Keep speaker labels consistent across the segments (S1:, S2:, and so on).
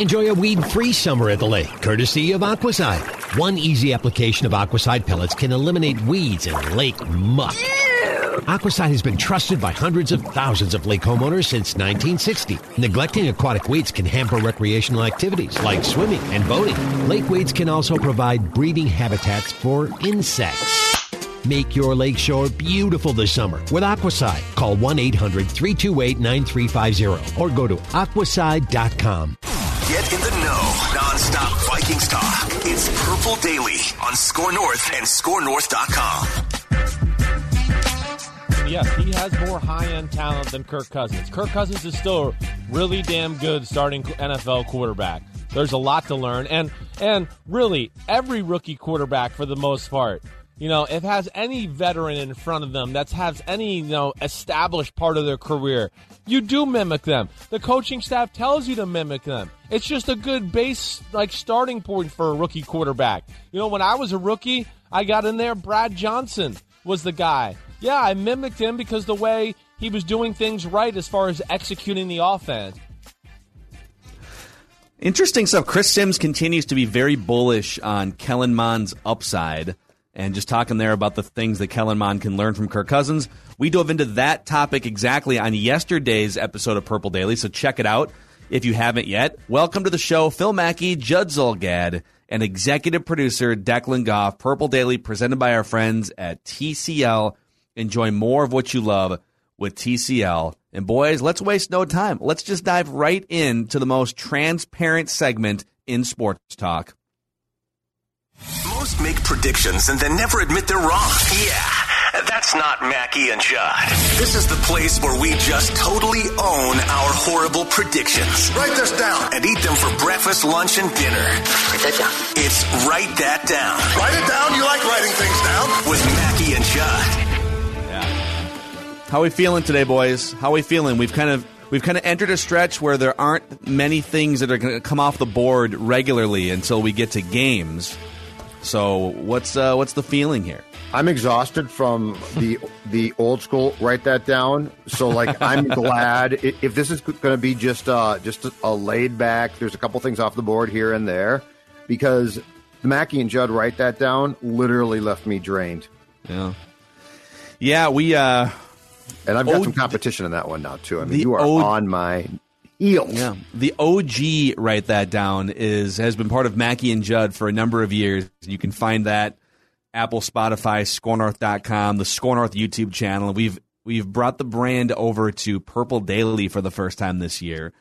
S1: Enjoy a weed-free summer at the lake, courtesy of Aquacide. One easy application of Aquacide pellets can eliminate weeds and lake muck. Aquacide has been trusted by hundreds of thousands of lake homeowners since 1960. Neglecting aquatic weeds can hamper recreational activities like swimming and boating. Lake weeds can also provide breeding habitats for insects. Make your lakeshore beautiful this summer with Aquacide. Call 1-800-328-9350 or go to aquacide.com.
S2: Get in the know. Non-stop Vikings talk. It's Purple Daily on Score North and ScoreNorth.com.
S3: Yes, he has more high-end talent than Kirk Cousins. Kirk Cousins is still really damn good starting NFL quarterback. There's a lot to learn, and and really every rookie quarterback for the most part you know, if has any veteran in front of them that has any, you know, established part of their career, you do mimic them. The coaching staff tells you to mimic them. It's just a good base, like, starting point for a rookie quarterback. You know, when I was a rookie, I got in there, Brad Johnson was the guy. Yeah, I mimicked him because the way he was doing things right as far as executing the offense.
S4: Interesting stuff. Chris Simms continues to be very bullish on Kellen Mond's upside and just talking there about the things that Kellen Mond can learn from Kirk Cousins. We dove into that topic exactly on yesterday's episode of Purple Daily, so check it out if you haven't yet. Welcome to the show, Phil Mackey, Judd Zulgad, and executive producer Declan Goff. Purple Daily presented by our friends at TCL. Enjoy more of what you love with TCL. And boys, let's waste no time. Let's just dive right into the most transparent segment in sports talk.
S2: Most make predictions and then never admit they're wrong. Yeah, that's not Mackey and Judd. This is the place where we just totally own our horrible predictions.
S5: Write this down.
S2: And eat them for breakfast, lunch, and dinner.
S5: Write that down.
S2: It's Write That Down.
S5: Write it down. You like writing things down.
S2: With Mackey and Judd.
S4: Yeah. How we feeling today, boys? How we feeling? We've kind of we've kind of entered a stretch where there aren't many things that are going to come off the board regularly until we get to games. So what's uh, what's the feeling here?
S6: I'm exhausted from the the old school. Write that down. So like I'm glad if this is going to be just uh, just a laid back. There's a couple things off the board here and there because the Mackey and Judd write that down literally left me drained.
S4: Yeah, yeah. We uh,
S6: and I've got some competition in that one now too. I mean, you are o- on my
S4: Yeah, the OG write that down is has been part of Mackey and Judd for a number of years. You can find that Apple, Spotify, ScoreNorth.com, the Score North YouTube channel. We've we've brought the brand over to Purple Daily for the first time this year.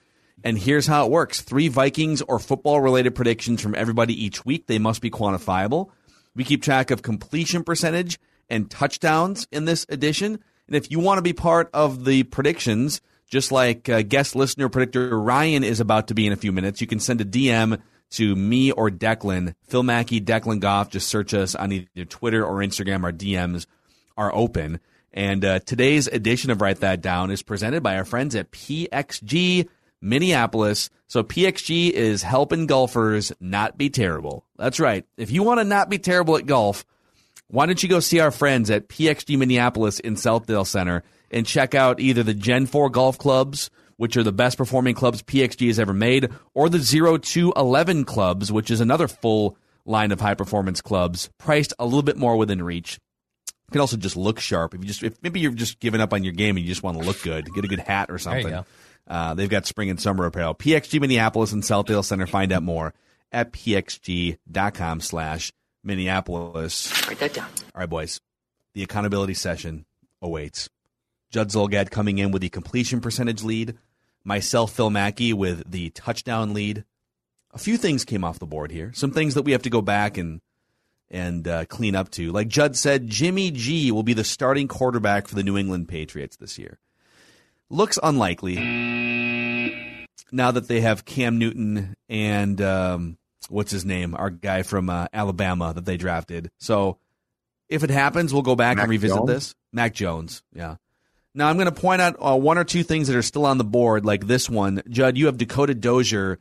S4: And here's how it works: three Vikings or football related predictions from everybody each week. They must be quantifiable. We keep track of completion percentage and touchdowns in this edition. And if you want to be part of the predictions, just like uh, guest listener predictor Ryan is about to be in a few minutes, you can send a DM to me or Declan, Phil Mackey, Declan Goff. Just search us on either Twitter or Instagram. Our DMs are open. And uh, today's edition of Write That Down is presented by our friends at PXG Minneapolis. So PXG is helping golfers not be terrible. That's right. If you want to not be terrible at golf, why don't you go see our friends at PXG Minneapolis in Southdale Center? and check out either the Gen 4 golf clubs, which are the best performing clubs PXG has ever made, or the 0 to 11 clubs, which is another full line of high performance clubs, priced a little bit more within reach. You can also just look sharp If you just if maybe you're just giving up on your game and you just want to look good, get a good hat or something. Uh, they've got spring and summer apparel. PXG Minneapolis and Southdale Center. Find out more at pxg.com slash Minneapolis.
S5: Write that down.
S4: All right, boys. The accountability session awaits. Judd Zulgad coming in with the completion percentage lead. Myself, Phil Mackey, with the touchdown lead. A few things came off the board here. Some things that we have to go back and and uh, clean up to. Like Judd said, Jimmy G will be the starting quarterback for the New England Patriots this year. Looks unlikely now that they have Cam Newton and um, what's his name, our guy from uh, Alabama that they drafted. So if it happens, we'll go back
S6: Mac
S4: and revisit
S6: Jones?
S4: this. Mac Jones, yeah. Now I'm going to point out uh, one or two things that are still on the board, like this one. Judd, you have Dakota Dozier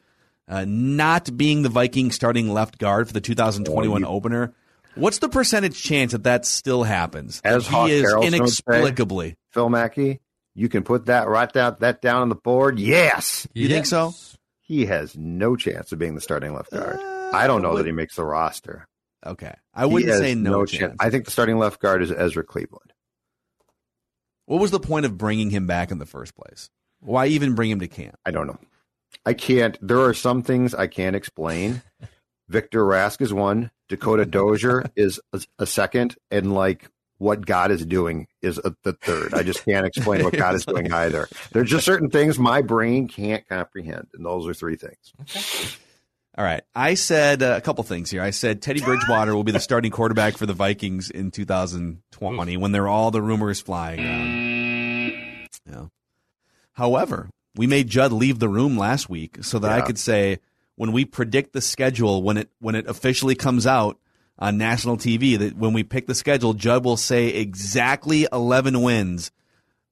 S4: uh, not being the Viking starting left guard for the 2021
S6: Oh,
S4: opener. What's the percentage chance that that still happens?
S6: As
S4: he
S6: Hawk
S4: is
S6: Harrelson would say.
S4: inexplicably.
S6: Phil Mackey, you can put that right down that down on the board. Yes,
S4: You think so?
S6: He has no chance of being the starting left guard.
S4: Uh,
S6: I don't know
S4: would-
S6: that he makes the roster.
S4: Okay, I wouldn't say no, chance.
S6: I think the starting left guard is Ezra Cleveland.
S4: What was the point of bringing him back in the first place? Why even bring him to camp?
S6: I don't know. I can't. There are some things I can't explain. Victor Rask is one. Dakota Dozier is a, a second, and like what God is doing is a, the third. I just can't explain what God is doing either. There's just certain things my brain can't comprehend, and those are three things.
S4: All right. I said uh, a couple things here. I said Teddy Bridgewater will be the starting quarterback for the Vikings in 2020 when there are all the rumors flying around. Yeah. However, we made Judd leave the room last week so that I could say when we predict the schedule when it when it officially comes out on national TV that when we pick the schedule, Judd will say exactly 11 wins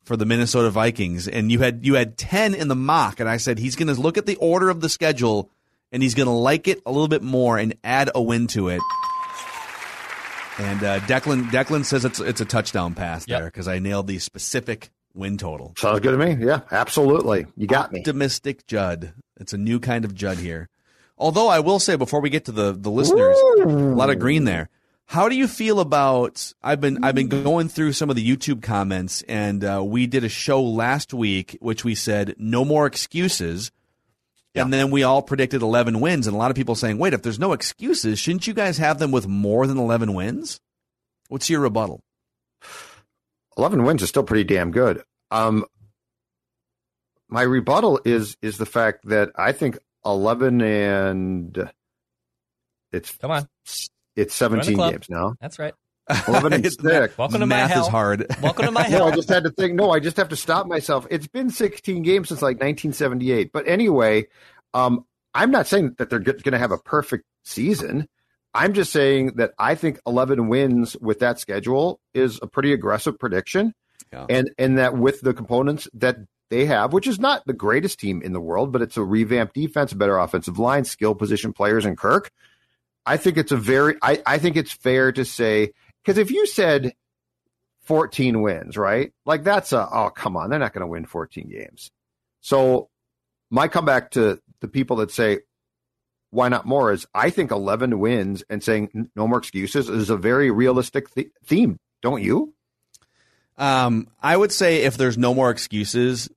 S4: for the Minnesota Vikings, and you had you had ten in the mock, and I said he's going to look at the order of the schedule, and he's going to like it a little bit more and add a win to it. And uh, Declan Declan says it's it's a touchdown pass
S7: Yep.
S4: there because I nailed the specific win total.
S6: Sounds good to me. Yeah, absolutely. You got me.
S4: Optimistic Judd. It's a new kind of Judd here. Although I will say before we get to the the listeners, a lot of green there. How do you feel about? I've been I've been going through some of the YouTube comments, and uh, we did a show last week, which we said no more excuses, and then we all predicted eleven wins, and a lot of people saying, wait, if there's no excuses, shouldn't you guys have them with more than eleven wins? What's your rebuttal?
S6: 11 wins is still pretty damn good. Um, my rebuttal is is the fact that I think 11 and it's
S7: Come on.
S6: it's 17 games now.
S7: That's right.
S6: 11 and
S4: It's-
S6: 6.
S7: Welcome to my
S4: Math
S7: hell.
S4: is hard.
S7: Welcome to my hell.
S6: No, I just had to think. No, I just have to stop myself. It's been 16 games since like 1978. But anyway, um, I'm not saying that they're going to have a perfect season. I'm just saying that I think 11 wins with that schedule is a pretty aggressive prediction,
S4: Yeah.
S6: and and that with the components that they have, which is not the greatest team in the world, but it's a revamped defense, a better offensive line, skill position players, and Kirk. I think it's a very. I, I think it's fair to say because if you said 14 wins, right? Like that's a oh come on, they're not going to win 14 games. So my comeback to the people that say why not more is I think 11 wins and saying no more excuses is a very realistic th- theme, don't you?
S4: Um, I would say if there's no more excuses,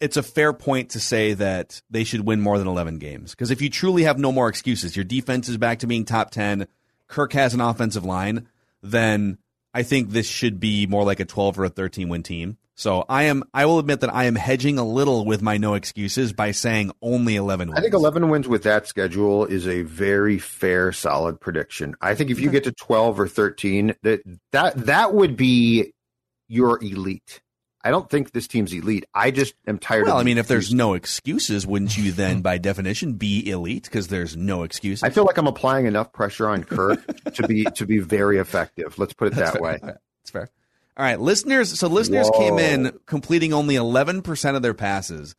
S4: it's a fair point to say that they should win more than 11 games. Because if you truly have no more excuses, your defense is back to being top 10, Kirk has an offensive line, then I think this should be more like a 12 or a 13 win team. So I am, I will admit that I am hedging a little with my no excuses by saying only 11 wins.
S6: I think 11 wins with that schedule is a very fair, solid prediction. I think if you get to 12 or 13, that that that would be your elite. I don't think this team's elite. I just am tired
S4: Well,
S6: of
S4: I mean, if there's no excuses, wouldn't you then, by definition, be elite? Because there's no excuses.
S6: I feel like I'm applying enough pressure on Kirk to be to be very effective. Let's put it that way.
S4: That's fair. All right, listeners. So listeners
S6: Whoa.
S4: came in completing only 11% of their passes,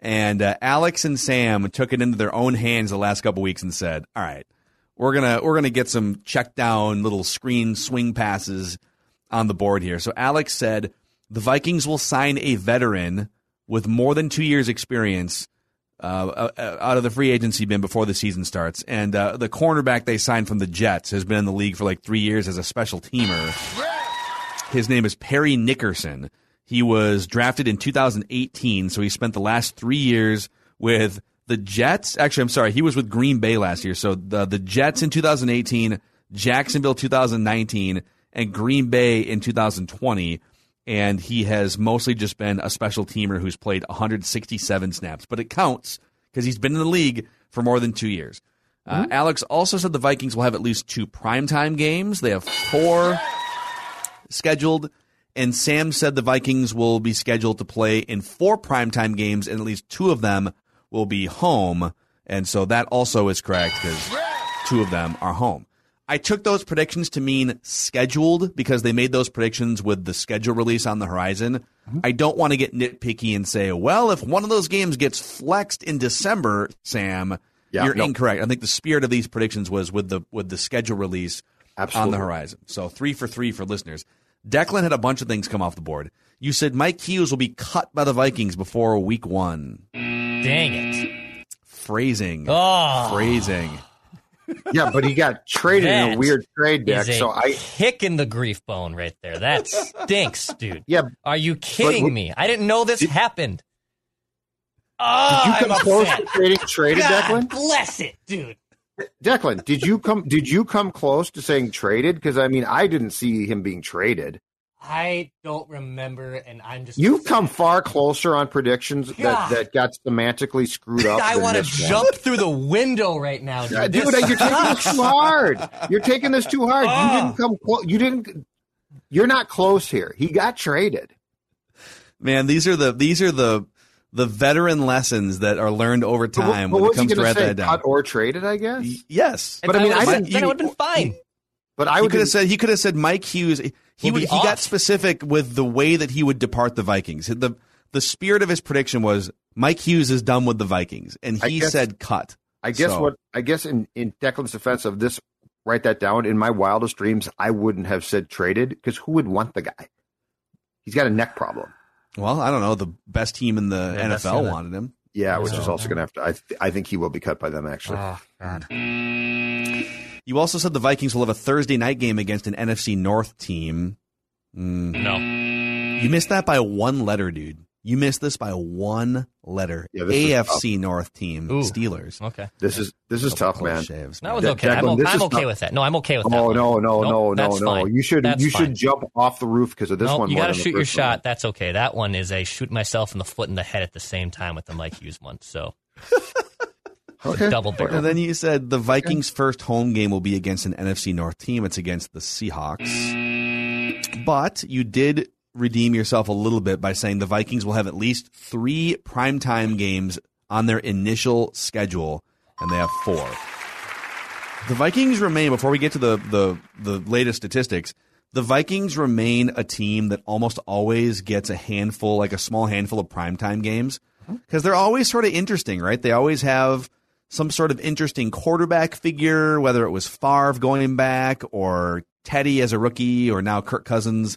S4: and uh, Alex and Sam took it into their own hands the last couple weeks and said, "All right, we're gonna we're gonna get some check down little screen swing passes on the board here." So Alex said the Vikings will sign a veteran with more than two years experience. Uh, uh, out of the free agency bin before the season starts, and uh, the cornerback they signed from the Jets has been in the league for like three years as a special teamer. His name is Parry Nickerson. He was drafted in 2018, so he spent the last three years with the Jets. Actually, I'm sorry, he was with Green Bay last year. So the the Jets in 2018, Jacksonville 2019, and Green Bay in 2020. And he has mostly just been a special teamer who's played 167 snaps, but it counts because he's been in the league for more than two years. Uh, Alex also said the Vikings will have at least two primetime games. They have four scheduled. And Sam said the Vikings will be scheduled to play in four primetime games, and at least two of them will be home. And so that also is correct because two of them are home. I took those predictions to mean scheduled because they made those predictions with the schedule release on the horizon. Mm-hmm. I don't want to get nitpicky and say, well, if one of those games gets flexed in December, Sam,
S6: Yeah,
S4: you're
S6: no.
S4: incorrect. I think the spirit of these predictions was with the with the schedule release on the horizon. So three for three for listeners. Declan had a bunch of things come off the board. You said Mike Hughes will be cut by the Vikings before week one.
S7: Dang it.
S4: Phrasing.
S7: Oh.
S4: Phrasing.
S6: Yeah, but he got traded in a weird trade deck. So I
S7: kick in the grief bone right there. That stinks, dude.
S6: yeah.
S7: Are you kidding
S6: But-
S7: me? I didn't know this happened. Oh,
S6: Did you oh, come
S7: I'm
S6: close
S7: upset.
S6: to trading traded, Declan?
S7: bless it, dude.
S6: Declan, did you come? Did you come close to saying traded? Because I mean, I didn't see him being traded.
S7: I don't remember, and I'm just.
S6: You've come far closer on predictions that,
S7: God.
S6: that got semantically screwed up.
S7: I want to
S6: this one.
S7: jump through the window right now, dude.
S6: Uh, Dude, you're taking this too hard. You're taking this too hard.
S7: Oh.
S6: You didn't come close. You didn't. You're not close here. He got traded.
S4: Man, these are the these are the the veteran lessons that are learned over
S6: But what-
S4: time
S6: but
S4: when
S6: what
S4: it
S6: was he
S4: comes to write
S6: say?
S4: that down.
S6: Cut or traded, I guess.
S4: Y- Yes.
S6: But I mean, I
S7: then
S6: didn't-
S7: it would have been fine.
S6: But I would
S4: could have said he could have said Mike Hughes. He would,
S7: be
S4: he got specific with the way that he would depart the Vikings. The the spirit of his prediction was Mike Hughes is done with the Vikings, and he
S6: guess-
S4: said cut.
S6: I guess
S4: So-
S6: what I guess in in Declan's defense of this, write that down. In my wildest dreams, I wouldn't have said traded because who would want the guy? He's got a neck problem.
S4: Well, I don't know. The best team in the
S7: Yeah,
S4: NFL wanted him.
S6: Yeah, which is also going to have to. I th- I think he will be cut by them actually.
S7: Oh God.
S4: You also said the Vikings will have a Thursday night game against an NFC North team. Mm.
S7: No.
S4: You missed that by one letter, dude. You missed this by one letter.
S6: Yeah, this is
S4: AFC North team,
S7: Ooh.
S4: Steelers.
S7: Okay.
S6: this is this is tough, man.
S4: shaves,
S7: That was
S6: De-
S7: okay. I'm,
S6: Declan,
S7: o-
S6: this
S7: I'm okay
S6: not-
S7: with that. No, I'm okay with that.
S6: Oh
S7: one.
S6: no no
S7: Nope,
S6: no no
S7: that's
S6: no!
S7: fine.
S6: You should
S7: That's
S6: you
S7: fine.
S6: should jump off the roof because of this
S7: no,
S6: one.
S7: you got to shoot your
S6: first one.
S7: shot. That's okay. That one is a shoot myself in the foot and the head at the same time with the Mike Hughes one. So
S6: Okay.
S7: double barrel.
S4: And then you said the Vikings' first home game will be against an NFC North team. It's against the Seahawks. But you did redeem yourself a little bit by saying the Vikings will have at least three primetime games on their initial schedule, and they have four. The Vikings remain, before we get to the, the, the latest statistics, the Vikings remain a team that almost always gets a handful, like a small handful of primetime games, uh-huh. because they're always sort of interesting, right? They always have some sort of interesting quarterback figure, whether it was Favre going back or Teddy as a rookie or now Kirk Cousins,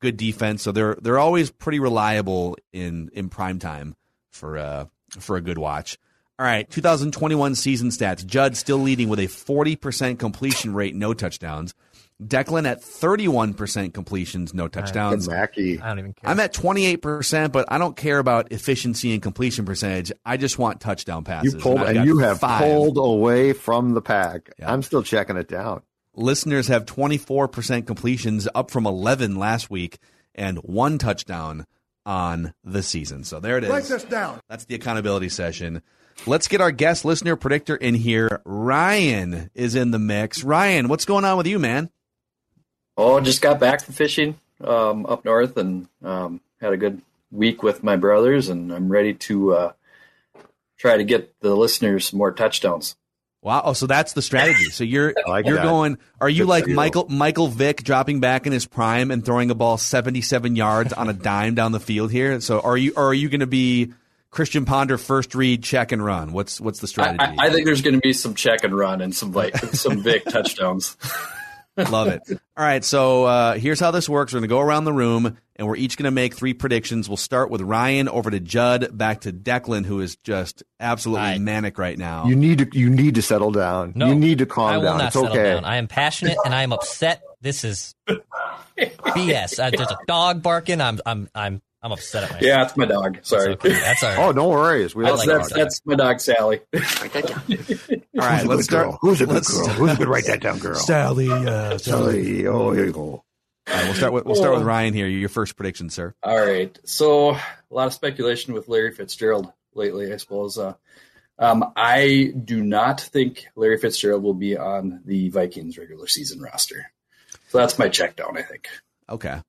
S4: good defense. So they're they're always pretty reliable in in prime time for uh for a good watch. All right, 2021 season stats. Judd still leading with a 40% completion rate, no touchdowns. Declan at 31% completions, no touchdowns.
S6: Mackey.
S7: I don't even care.
S4: I'm at 28%, but I don't care about efficiency and completion percentage. I just want touchdown passes.
S6: You pulled
S4: I've
S6: and you have
S4: five.
S6: pulled away from the pack.
S4: Yeah.
S6: I'm still checking it down.
S4: Listeners have 24% completions, up from 11 last week, and one touchdown on the season. So there it is.
S5: Write this down.
S4: That's the accountability session. Let's get our guest listener predictor in here. Ryan is in the mix. Ryan, what's going on with you, man?
S8: Oh, just got back from fishing um, up north and um, had a good week with my brothers, and I'm ready to uh, try to get the listeners more touchdowns.
S4: Wow. Oh, so that's the strategy. So you're
S6: like
S4: you're
S6: that.
S4: going. Are you
S6: Good
S4: like
S6: for you.
S4: Michael Michael Vick dropping back in his prime and throwing a ball 77 yards on a dime down the field here? So are you or are you going to be Christian Ponder first read check and run? What's what's the
S8: I,
S4: strategy?
S8: I, I think there's going to be some check and run and some like some Vick touchdowns.
S4: Love it. All right, so uh, here's how this works. We're going to go around the room, and we're each going to make three predictions. We'll start with Ryan, over to Judd, back to Declan, who is just absolutely
S7: Right.
S4: manic right now.
S6: You need to you need to settle down.
S7: No,
S6: you need to calm
S7: I will
S6: down.
S7: not
S6: it's okay.
S7: down. I am passionate and I am upset. This is BS. Uh, there's a dog barking. I'm I'm I'm I'm upset at myself.
S8: Yeah, it's my dog. Sorry.
S7: That's, okay. that's all right.
S6: Oh, no worries. We
S8: That's,
S6: love
S8: that's,
S6: dogs.
S8: that's my dog, Sally.
S4: All right, let's start.
S6: Who's a good
S4: let's-
S6: girl? Who's a good write that down girl?
S4: Sally. Uh,
S6: Sally. Oh, here you go.
S4: All right, we'll start with we'll start with Ryan here. Your first prediction, sir.
S8: All right. So a lot of speculation with Larry Fitzgerald lately, I suppose. Uh, um, I do not think Larry Fitzgerald will be on the Vikings regular season roster. So that's my check down, I think.
S4: Okay.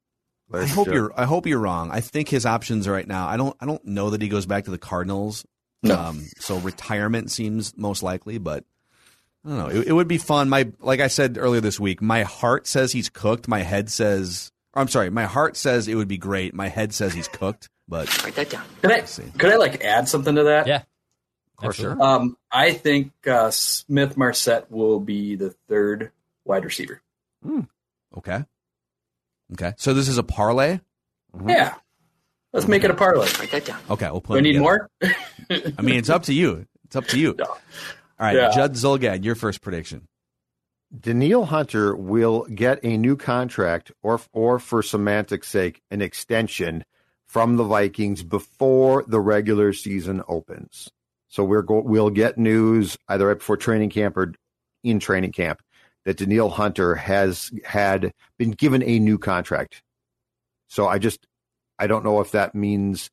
S4: I hope
S6: Fitzgerald.
S4: you're. I hope you're wrong. I think his options right now. I don't. I don't know that he goes back to the Cardinals.
S8: No.
S4: Um, so retirement seems most likely, but I don't know. It, it would be fun. My like I said earlier this week, my heart says he's cooked. My head says, or I'm sorry, my heart says it would be great. My head says he's cooked, but write that down.
S8: Could I, could I like add something to that?
S7: Yeah.
S4: for sure.
S8: Um, I think uh, Smith Marsette will be the third wide receiver.
S4: Okay. Okay. So this is a parlay.
S8: Yeah. Let's make it a parlay. Write that down.
S4: Okay, we'll put.
S8: Do I need
S4: together.
S8: more?
S4: I mean, it's up to you. It's up to you. All right,
S8: Yeah.
S4: Judd Zulgad, your first prediction.
S6: Danielle Hunter will get a new contract, or or for semantics' sake, an extension from the Vikings before the regular season opens. So we're go- we'll get news either right before training camp or in training camp that Danielle Hunter has had been given a new contract. So I just I don't know if that means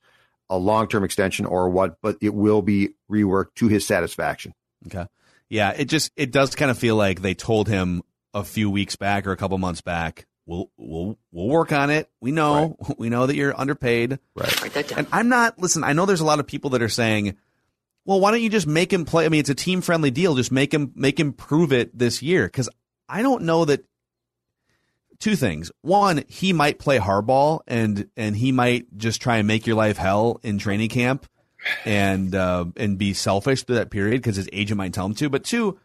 S6: a long term extension or what, but it will be reworked to his satisfaction.
S4: Okay. Yeah, it just it does kind of feel like they told him a few weeks back or a couple months back, we'll we'll we'll work on it. We know we know that you're underpaid.
S6: Right.
S4: And I'm not listen, I know there's a lot of people that are saying, "Well, why don't you just make him play? I mean, it's a team-friendly deal. Just make him make him prove it this year cuz I don't know that two things. One, he might play hardball and and he might just try and make your life hell in training camp and uh, and be selfish through that period because his agent might tell him to. But two,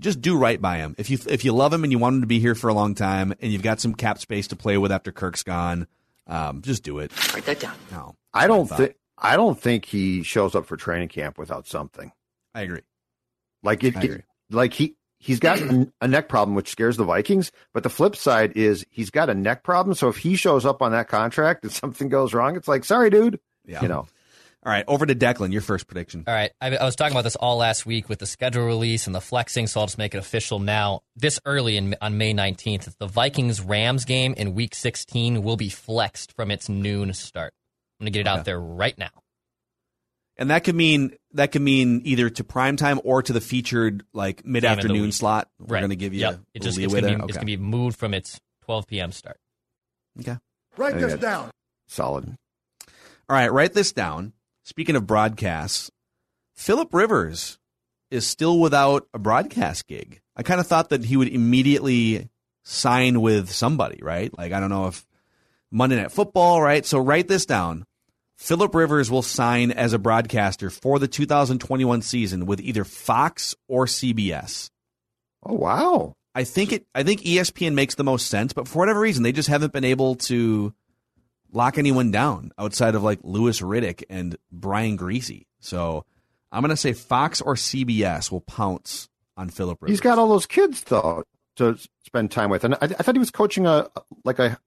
S4: just do right by him. If you if you love him and you want him to be here for a long time and you've got some cap space to play with after Kirk's gone, um, just do it. Write that down. No,
S6: I don't think I don't think he shows up for training camp without something.
S4: I agree.
S6: Like it,
S4: I agree.
S6: it- like he he's got a- a neck problem which scares the Vikings, but the flip side is he's got a neck problem. So if he shows up on that contract and something goes wrong, it's like, sorry, dude.
S4: Yeah.
S6: You know.
S4: All right, over to Declan. Your first prediction.
S7: All right. I, I was talking about this all last week with the schedule release and the flexing, so I'll just make it official now. This early in, on May 19th, the Vikings Rams game in week 16 will be flexed from its noon start. I'm going to get it
S4: Okay.
S7: out there right now.
S4: And that could mean that could mean either to prime time or to the featured like mid
S7: Game of the
S4: afternoon slot. We're
S7: Right.
S4: going to give you
S7: Yep.
S4: a
S7: It just, it's going
S4: there.
S7: to be moved from its 12 p.m. start.
S4: okay.
S5: Write
S6: I
S5: this down.
S6: Solid.
S4: All right, write this down. Speaking of broadcasts, Philip Rivers is still without a broadcast gig. I kind of thought that he would immediately sign with somebody, right? Like I don't know if Monday Night Football, right? So write this down. Philip Rivers will sign as a broadcaster for the 2021 season with either Fox or CBS.
S6: Oh wow.
S4: I think it. I think ESPN makes the most sense, but for whatever reason, they just haven't been able to lock anyone down outside of like Louis Riddick and Brian Griese. So I'm going to say Fox or CBS will pounce on Philip Rivers.
S6: He's got all those kids though to spend time with, and I, I thought he was coaching a like a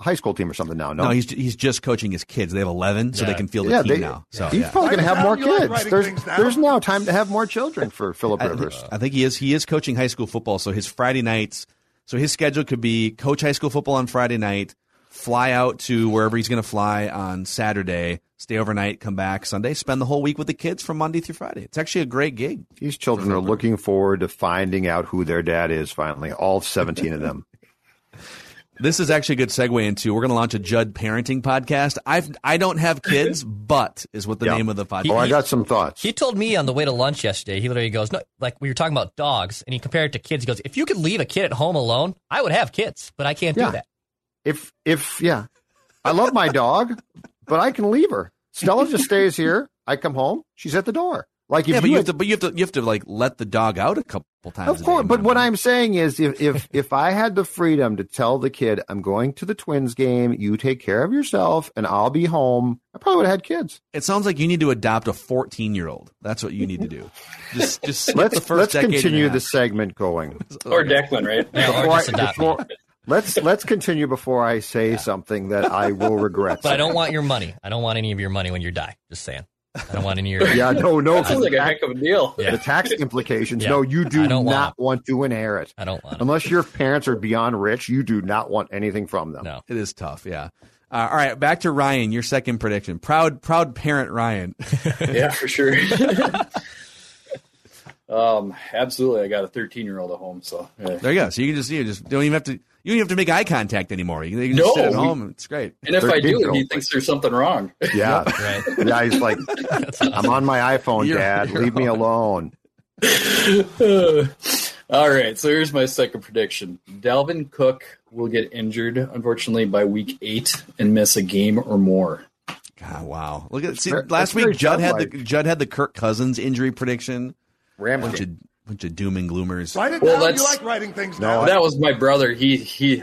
S6: high school team or something now. No,
S4: no, he's he's just coaching his kids. They have 11, so
S7: Yeah.
S4: they can field a
S6: yeah,
S4: team
S6: they,
S4: now. So
S6: he's
S4: yeah.
S6: probably going to have more
S5: down, you like
S6: kids. There's there's now time to have more children for Philip
S4: I,
S6: Rivers.
S4: I think he is. He is coaching high school football. So his Friday nights. So his schedule could be coach high school football on Friday night, fly out to wherever he's going to fly on Saturday, stay overnight, come back Sunday, spend the whole week with the kids from Monday through Friday. It's actually a great gig.
S6: These children are looking forward to finding out who their dad is. Finally, all 17 of them.
S4: This is actually a good segue into. We're going to launch a Judd parenting podcast. I've I don't have kids, but is what the
S6: Yeah.
S4: name of the podcast.
S6: Oh, I got some thoughts.
S7: He told me on the way to lunch yesterday, he literally goes, no, like we were talking about dogs, and he compared it to kids. He goes, if you could leave a kid at home alone, I would have kids, but I can't
S6: Yeah.
S7: do that.
S6: If if yeah, I love my dog, but I can leave her. Stella just stays here. I come home, she's at the door. Like if
S4: yeah, but
S6: you
S4: you
S6: had-
S4: have to, but you have to, you have to like let the dog out a couple times.
S6: Of
S4: a
S6: course,
S4: day,
S6: but what. I'm saying is, if if if I had the freedom to tell the kid, "I'm going to the Twins game. You take care of yourself, and I'll be home," I probably would have had kids.
S4: It sounds like you need to adopt a 14 year old. That's what you need to do. Just just
S6: Let's
S4: the 1st
S6: let's
S4: decade and a
S6: continue the segment going.
S8: Or Declan, right?
S7: Yeah, or
S6: Before
S7: just
S6: I,
S7: adopt
S6: before. Let's let's continue before I say something that I will regret.
S7: But I don't want your money. I don't want any of your money when you die. Just saying. I don't want any of your.
S6: Yeah, no, no.
S8: That sounds like a heck of a deal.
S7: Yeah.
S6: The tax implications.
S7: Yeah.
S6: No, you do
S7: don't want
S6: not want to inherit.
S7: I don't want it.
S6: Unless your parents are beyond rich, you do not want anything from them.
S7: No.
S4: It is tough, yeah. Uh, all right, back to Ryan. Your second prediction. Proud, proud parent Ryan.
S8: Yeah, for sure. um, absolutely. I got a 13 year old at home, so yeah.
S4: There you go. So you can just you just don't even have to you don't even have to make eye contact anymore. You can, just
S8: No,
S4: sit at home. and It's great.
S8: And if I do,
S6: 13-year-old.
S8: he thinks there's something wrong.
S6: Yeah.
S7: Right.
S6: Yeah, he's like, I'm on my iPhone,
S4: You're-
S6: Dad.
S4: you're
S6: Leave me alone.
S8: All right, so here's my second prediction. Dalvin Cook will get injured, unfortunately, by week eight and miss a game or more.
S4: God, wow. Look at see, last week. Judd had the
S6: Judd-like.
S4: Judd had the Kirk Cousins injury prediction.
S6: Rams
S4: Bunch
S6: game.
S4: of bunch of doom and gloomers.
S5: Write it
S8: Well,
S5: down. You like writing things
S6: No,
S5: down.
S8: that was my brother. He he.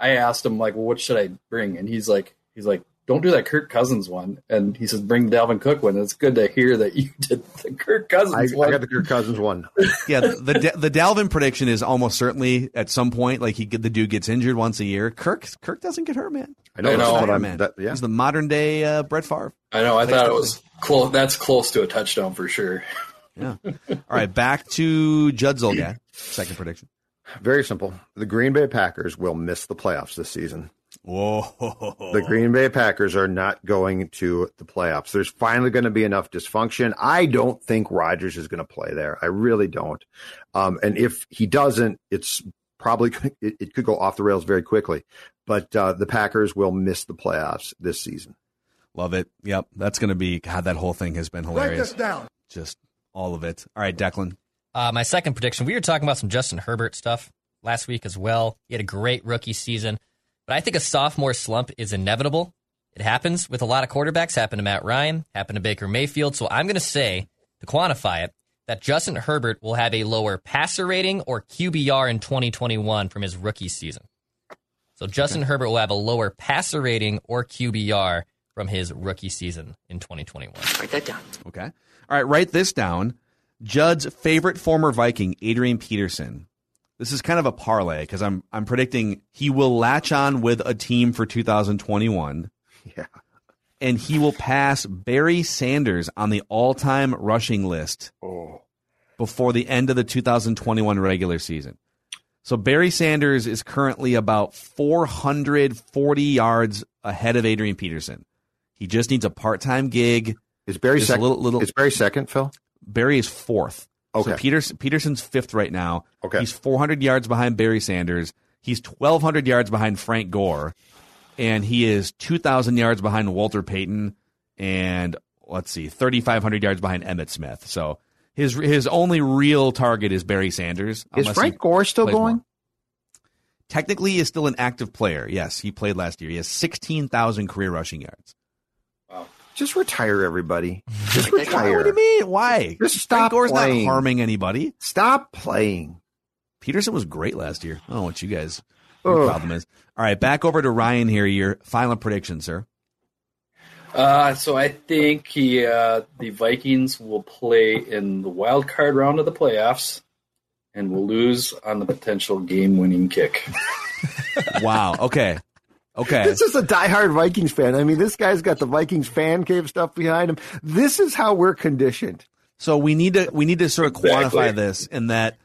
S8: I asked him like, well, "What should I bring?" And he's like, "He's like, don't do that Kirk Cousins one." And he says, "Bring the Dalvin Cook one." It's good to hear that you did the Kirk Cousins
S6: I
S8: one.
S6: I got the Kirk Cousins one.
S4: Yeah, the the, the Dalvin prediction is almost certainly at some point like he the dude gets injured once a year. Kirk Kirk doesn't get hurt, man.
S6: I know,
S8: I
S6: that's
S8: know.
S6: what I'm.
S4: man.
S6: That, yeah.
S4: He's the modern day uh, Brett Favre.
S8: I know. I thought it was close. That's close to a touchdown for sure.
S4: Yeah. All right, back to Judd Zulgad. Second prediction.
S6: Very simple. The Green Bay Packers will miss the playoffs this season.
S4: Whoa.
S6: The Green Bay Packers are not going to the playoffs. There's finally going to be enough dysfunction. I don't think Rodgers is going to play there. I really don't. Um, and if he doesn't, it's probably it, it could go off the rails very quickly. But uh, the Packers will miss the playoffs this season.
S4: Love it. Yep. That's going to be, God, that whole thing has been
S5: Write
S4: hilarious.
S5: this down.
S4: Just all of it. All right, Declan.
S7: Uh, my second prediction, we were talking about some Justin Herbert stuff last week as well. He had a great rookie season, but I think a sophomore slump is inevitable. It happens with a lot of quarterbacks, happened to Matt Ryan, happened to Baker Mayfield. So I'm going to say, to quantify it, that Justin Herbert will have a lower passer rating or QBR in 2021 from his rookie season. So Justin Herbert will have a lower passer rating or QBR from his rookie season in 2021.
S5: Write that down.
S4: Okay. All right, write this down. Judd's favorite former Viking, Adrian Peterson. This is kind of a parlay because I'm I'm predicting he will latch on with a team for 2021.
S6: Yeah.
S4: And he will pass Barry Sanders on the all-time rushing list
S6: Oh.
S4: before the end of the 2021 regular season. So Barry Sanders is currently about 440 yards ahead of Adrian Peterson. He just needs a part-time gig.
S6: Is Barry second?
S4: little- little-
S6: is Barry second, Phil?
S4: Barry is fourth.
S6: Okay.
S4: So Peters, Peterson's fifth right now.
S6: Okay.
S4: He's 400 yards behind Barry Sanders. He's 1,200 yards behind Frank Gore. And he is 2,000 yards behind Walter Payton. And let's see, 3,500 yards behind Emmitt Smith. So his his only real target is Barry Sanders.
S6: Is Frank Gore still going?
S4: more. Technically, he is still an active player. Yes, he played last year. He has 16,000 career rushing yards.
S6: Just retire, everybody. Just retire.
S4: What
S6: retire.
S4: do you mean? Why?
S6: Just stop
S4: Gore's
S6: playing.
S4: not harming anybody.
S6: Stop playing.
S4: Peterson was great last year. I don't know what you guys your
S6: Ugh.
S4: problem is. All right, back over to Ryan here. Your final prediction, sir.
S8: Uh, so I think he, uh, the Vikings will play in the wild card round of the playoffs and will lose on the potential game-winning kick.
S4: Wow. Okay. Okay.
S6: This is a diehard Vikings fan. I mean, this guy's got the Vikings fan cave stuff behind him. This is how we're conditioned.
S4: So we need to we need to sort of
S8: Exactly.
S4: quantify this in that.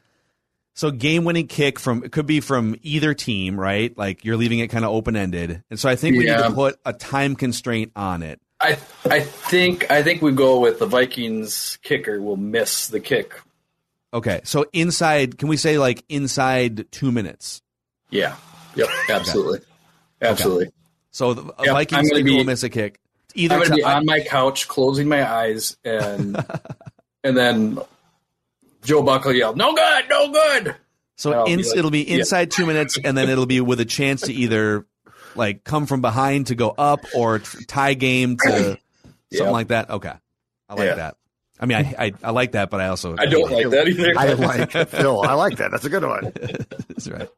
S4: So game winning kick from it could be from either team, right? Like you're leaving it kind of open ended, and so I think we need to put a time constraint on it.
S8: I I think I think we go with the Vikings kicker will miss the kick.
S4: Okay, so inside, can we say like inside two minutes?
S8: Yeah. Yep. Absolutely. Absolutely.
S4: So the
S8: Yep, I'm
S4: Vikings
S8: gonna be-
S4: will miss a kick. Either
S8: I'm going to be on my couch, closing my eyes, and and then Joe Buck will yell, "No good, no good."
S4: So
S8: I'll be like-
S4: it'll be
S8: yeah.
S4: inside two minutes, and then it'll be with a chance to either like come from behind to go up or tie game to something
S8: Yeah.
S4: like that. Okay, I like
S8: Yeah.
S4: that. I mean, I, I I like that, but I also
S8: I don't like that either.
S6: I like. Phil. I like that. That's a good one.
S4: That's right.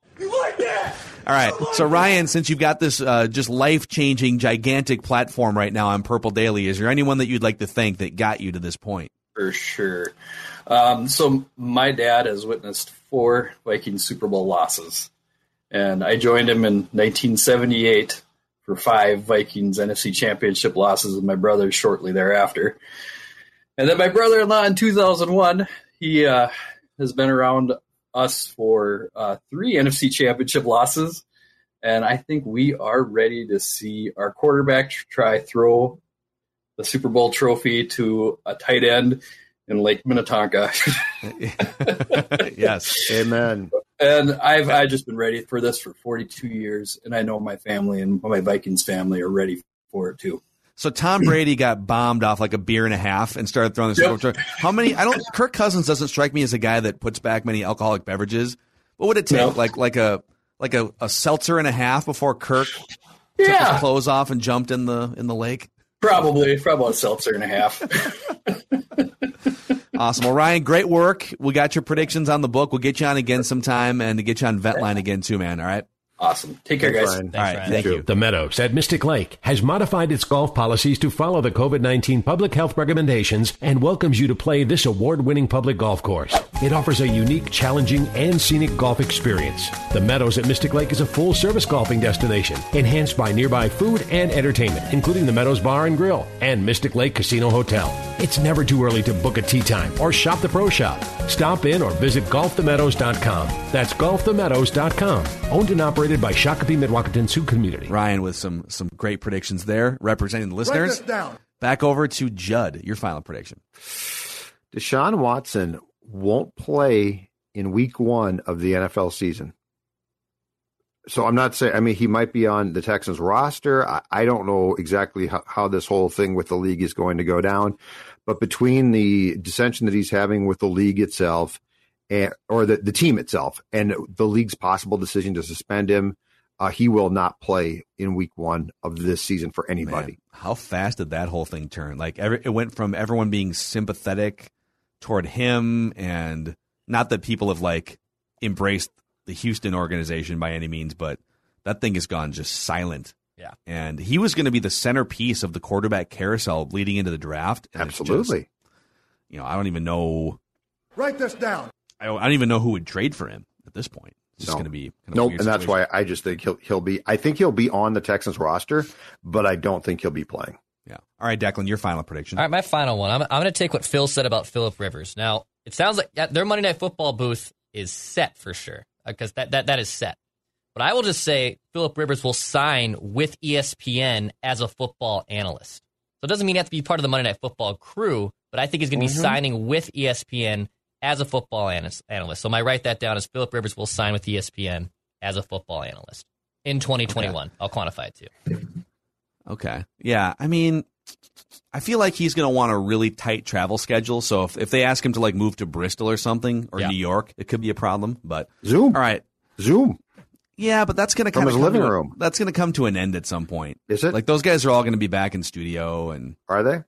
S4: All right. So Ryan, since you've got this uh, just life changing, gigantic platform right now on Purple Daily, is there anyone that you'd like to thank that got you to this point?
S8: for sure. Um, so my dad has witnessed four Viking Super Bowl losses. and I joined him in 1978 for five Vikings NFC Championship losses with my brother shortly thereafter. And then my brother-in-law in 2001, he uh, has been around us for uh, three NFC Championship losses, and I think we are ready to see our quarterback try throw the Super Bowl trophy to a tight end in Lake Minnetonka.
S4: yes,
S6: amen.
S8: And I've I just been ready for this for 42 years, and I know my family and my Vikings family are ready for it too.
S4: So Tom hmm. Brady got bombed off like a beer and a half and started throwing the Bowl. How many? I don't. Kirk Cousins doesn't strike me as a guy that puts back many alcoholic beverages. What would it take?
S8: No.
S4: Like like a like a, a seltzer and a half before Kirk took
S8: Yeah.
S4: his clothes off and jumped in the in the lake.
S8: Probably, probably a seltzer and a half.
S4: Awesome. Well, Ryan, great work. We got your predictions on the book. We'll get you on again sometime and to get you on Ventline again too, man. All right.
S8: Awesome. Take care,
S6: Thanks,
S8: guys.
S6: Ryan.
S4: All right.
S7: Ryan.
S4: Thank you.
S1: The Meadows at Mystic Lake has modified its golf policies to follow the COVID 19 public health recommendations and welcomes you to play this award winning public golf course. It offers a unique, challenging, and scenic golf experience. The Meadows at Mystic Lake is a full service golfing destination, enhanced by nearby food and entertainment, including the Meadows Bar and Grill and Mystic Lake Casino Hotel. It's never too early to book a tee time or shop the pro shop. Stop in or visit golfthemeadows.com. That's golfthemeadows.com. Owned and operated by Shakopee Mdewakanton Sioux Community.
S4: Ryan with some some great predictions there, representing the listeners. Back over to Judd. Your final prediction.
S6: Deshaun Watson won't play in week one of the NFL season. So I'm not saying, I mean, he might be on the Texans roster. I, I don't know exactly how, how this whole thing with the league is going to go down. But between the dissension that he's having with the league itself, and, or the, the team itself, and the league's possible decision to suspend him, uh, he will not play in week one of this season for anybody.
S4: Man, how fast did that whole thing turn? Like every, it went from everyone being sympathetic toward him, and not that people have like embraced the Houston organization by any means, but that thing has gone just silent.
S7: Yeah.
S4: And he was going to be the centerpiece of the quarterback carousel leading into the draft. and it's just-
S6: Absolutely.
S4: you know, I don't even know.
S5: Write this down.
S4: I don't, I don't even know who would trade for him at this point. It's just going to be kind of a
S6: Nope,
S4: weird
S6: and that's why I just think he'll he'll be. I think he'll be on the Texans roster, but I don't think he'll be playing.
S4: Yeah. All right, Declan, your final prediction.
S7: All right, my final one. I'm, I'm going to take what Phil said about Philip Rivers. Now, it sounds like yeah, their Monday Night Football booth is set for sure uh, because that, that, that is set. But I will just say Philip Rivers will sign with ESPN as a football analyst. So it doesn't mean you have to be part of the Monday Night Football crew, but I think he's going to be mm-hmm. signing with ESPN as a football analyst. analyst. So my write that down is Philip Rivers will sign with ESPN as a football analyst in 2021. I'll quantify it too.
S4: Okay. Yeah. I mean, I feel like he's going to want a really tight travel schedule. So if, if they ask him to like move to Bristol or something or
S7: Yeah.
S4: New York, it could be a problem. But
S6: Zoom,
S4: all right.
S6: Zoom.
S4: Yeah, but that's going to
S6: From
S4: kind
S6: his
S4: of
S6: living room.
S4: That's going to come to an end at some point.
S6: Is it?
S4: Like those guys are all going to be back in studio, and
S6: Are they?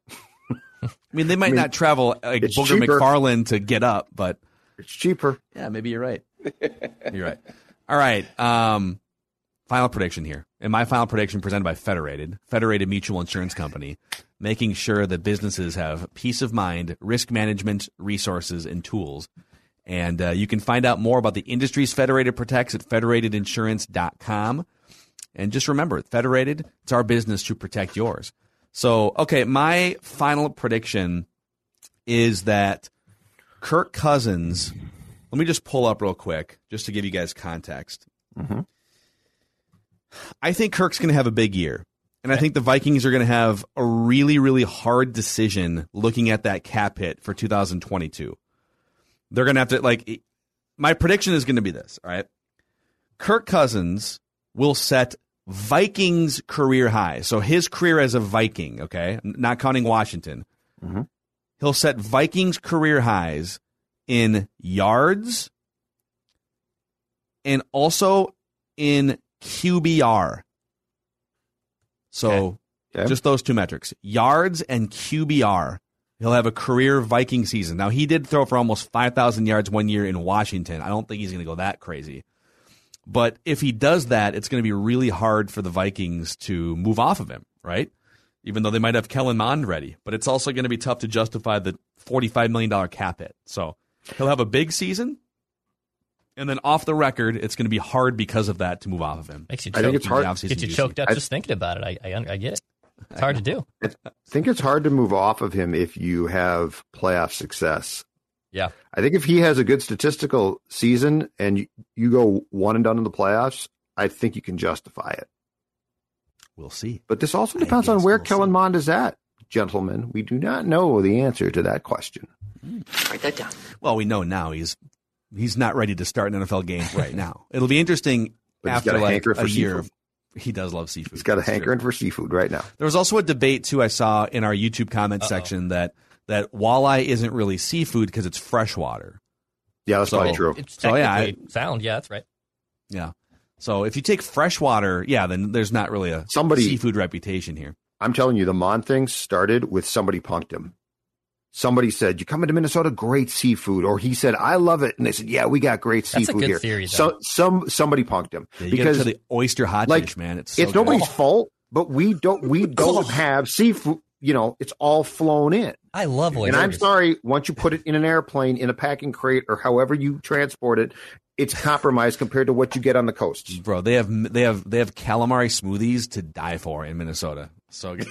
S4: I mean they might
S6: mean,
S4: not travel like
S6: it's
S4: Booger
S6: cheaper.
S4: McFarland to get up, but
S6: It's cheaper.
S4: yeah, maybe you're right. you're right. All right. Um, final prediction here, and my final prediction presented by Federated, Federated Mutual Insurance Company, making sure that businesses have peace of mind, risk management, resources, and tools. And uh, you can find out more about the industries Federated protects at federatedinsurance.com. And just remember, Federated, it's our business to protect yours. So, okay, my final prediction is that Kirk Cousins. Let me just pull up real quick, just to give you guys context. Mm-hmm. I think Kirk's going to have a big year. And I think the Vikings are going to have a really, really hard decision looking at that cap hit for 2022. They're going to have to, like, my prediction is going to be this, all right? Kirk Cousins will set Vikings career high. So his career as a Viking, okay, not counting Washington, mm-hmm. he'll set Vikings career highs in yards and also in QBR. So
S6: Okay.
S4: just those two metrics yards and QBR. He'll have a career Viking season. Now, he did throw for almost 5,000 yards one year in Washington. I don't think he's going to go that crazy. But if he does that, it's going to be really hard for the Vikings to move off of him, right? Even though they might have Kellen Mond ready. But it's also going to be tough to justify the $45 million cap hit. So he'll have a big season And then off the record, it's going to be hard because of that to move off of him.
S7: Makes you choke.
S6: I think it's hard-
S4: The offseason
S7: Get you
S4: juicy.
S7: choked up
S6: I-
S7: just thinking about it. I, I, I get it. It's hard to do.
S6: I think it's hard to move off of him if you have playoff success.
S7: Yeah.
S6: I think if he has a good statistical season and you, you go one and done in the playoffs, I think you can justify it.
S4: We'll see.
S6: But this also depends on where
S4: we'll
S6: Kellen
S4: see.
S6: Mond is at, gentlemen. We do not know the answer to that question. Mm.
S5: Write that down.
S4: Well, we know now he's he's not ready to start an NFL game right now. It'll be interesting
S6: But he's
S4: after
S6: got a
S4: like
S6: for
S4: a year.
S6: seafood.
S4: He does love seafood.
S6: He's got a hankering for seafood right now.
S4: There was also a debate too I saw in our YouTube comment section that that walleye isn't really seafood because it's freshwater.
S6: Yeah, that's
S4: So-
S6: probably true.
S7: It's
S4: So, yeah,
S7: technically sound. Yeah, that's right.
S4: Yeah. So if you take freshwater, yeah, then there's not really a
S6: Somebody-
S4: seafood reputation here.
S6: I'm telling you, the Mon thing started with somebody punked him. Somebody said, "You come into Minnesota, great seafood," or he said, "I love it," and they said, "Yeah, we got great
S7: That's a
S6: seafood
S7: good
S6: here."
S7: theory,
S6: so some somebody punked him
S4: Yeah, you
S6: because
S4: get to the oyster hot
S6: like,
S4: dish, man. It's so
S6: it's
S4: good.
S6: nobody's fault, but we don't we don't have seafood. You know, it's all flown in.
S7: I love it.
S6: And I'm sorry, once you put it in an airplane, in a packing crate, or however you transport it, it's compromised compared to what you get on the coast.
S4: bro. They have they have they have calamari smoothies to die for in Minnesota. So good.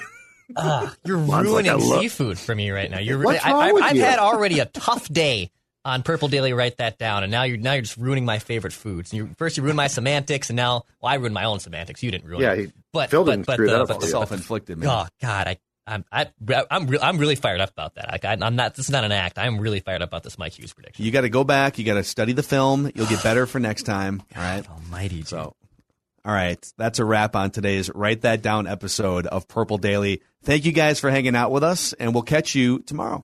S7: Ah, you're
S6: Mine's like
S7: ruining
S6: I
S7: seafood for me right now. You're
S6: What's
S7: I,
S6: wrong
S7: I,
S6: with
S7: I've
S6: you?
S7: had already a tough day on Purple Daily. Write that down, and now you're now you're just ruining my favorite foods. You, first you ruined my semantics, and now well, I ruined my own semantics. You didn't ruin
S6: Yeah,
S7: it. but
S6: Phil
S7: but
S6: didn't
S7: but
S6: screw that
S7: the,
S6: up
S7: but the.
S4: Self inflicted, man.
S7: oh God, I. I'm I, I'm re- I'm really fired up about that. Like, I, I'm not. This is not an act. I'm really fired up about this Mike Hughes prediction.
S4: You got to go back. You got to study the film. You'll get better for next time. All right.
S7: Almighty. dude.
S4: So, all right. That's a wrap on today's Write That Down episode of Purple Daily. Thank you guys for hanging out with us, and we'll catch you tomorrow.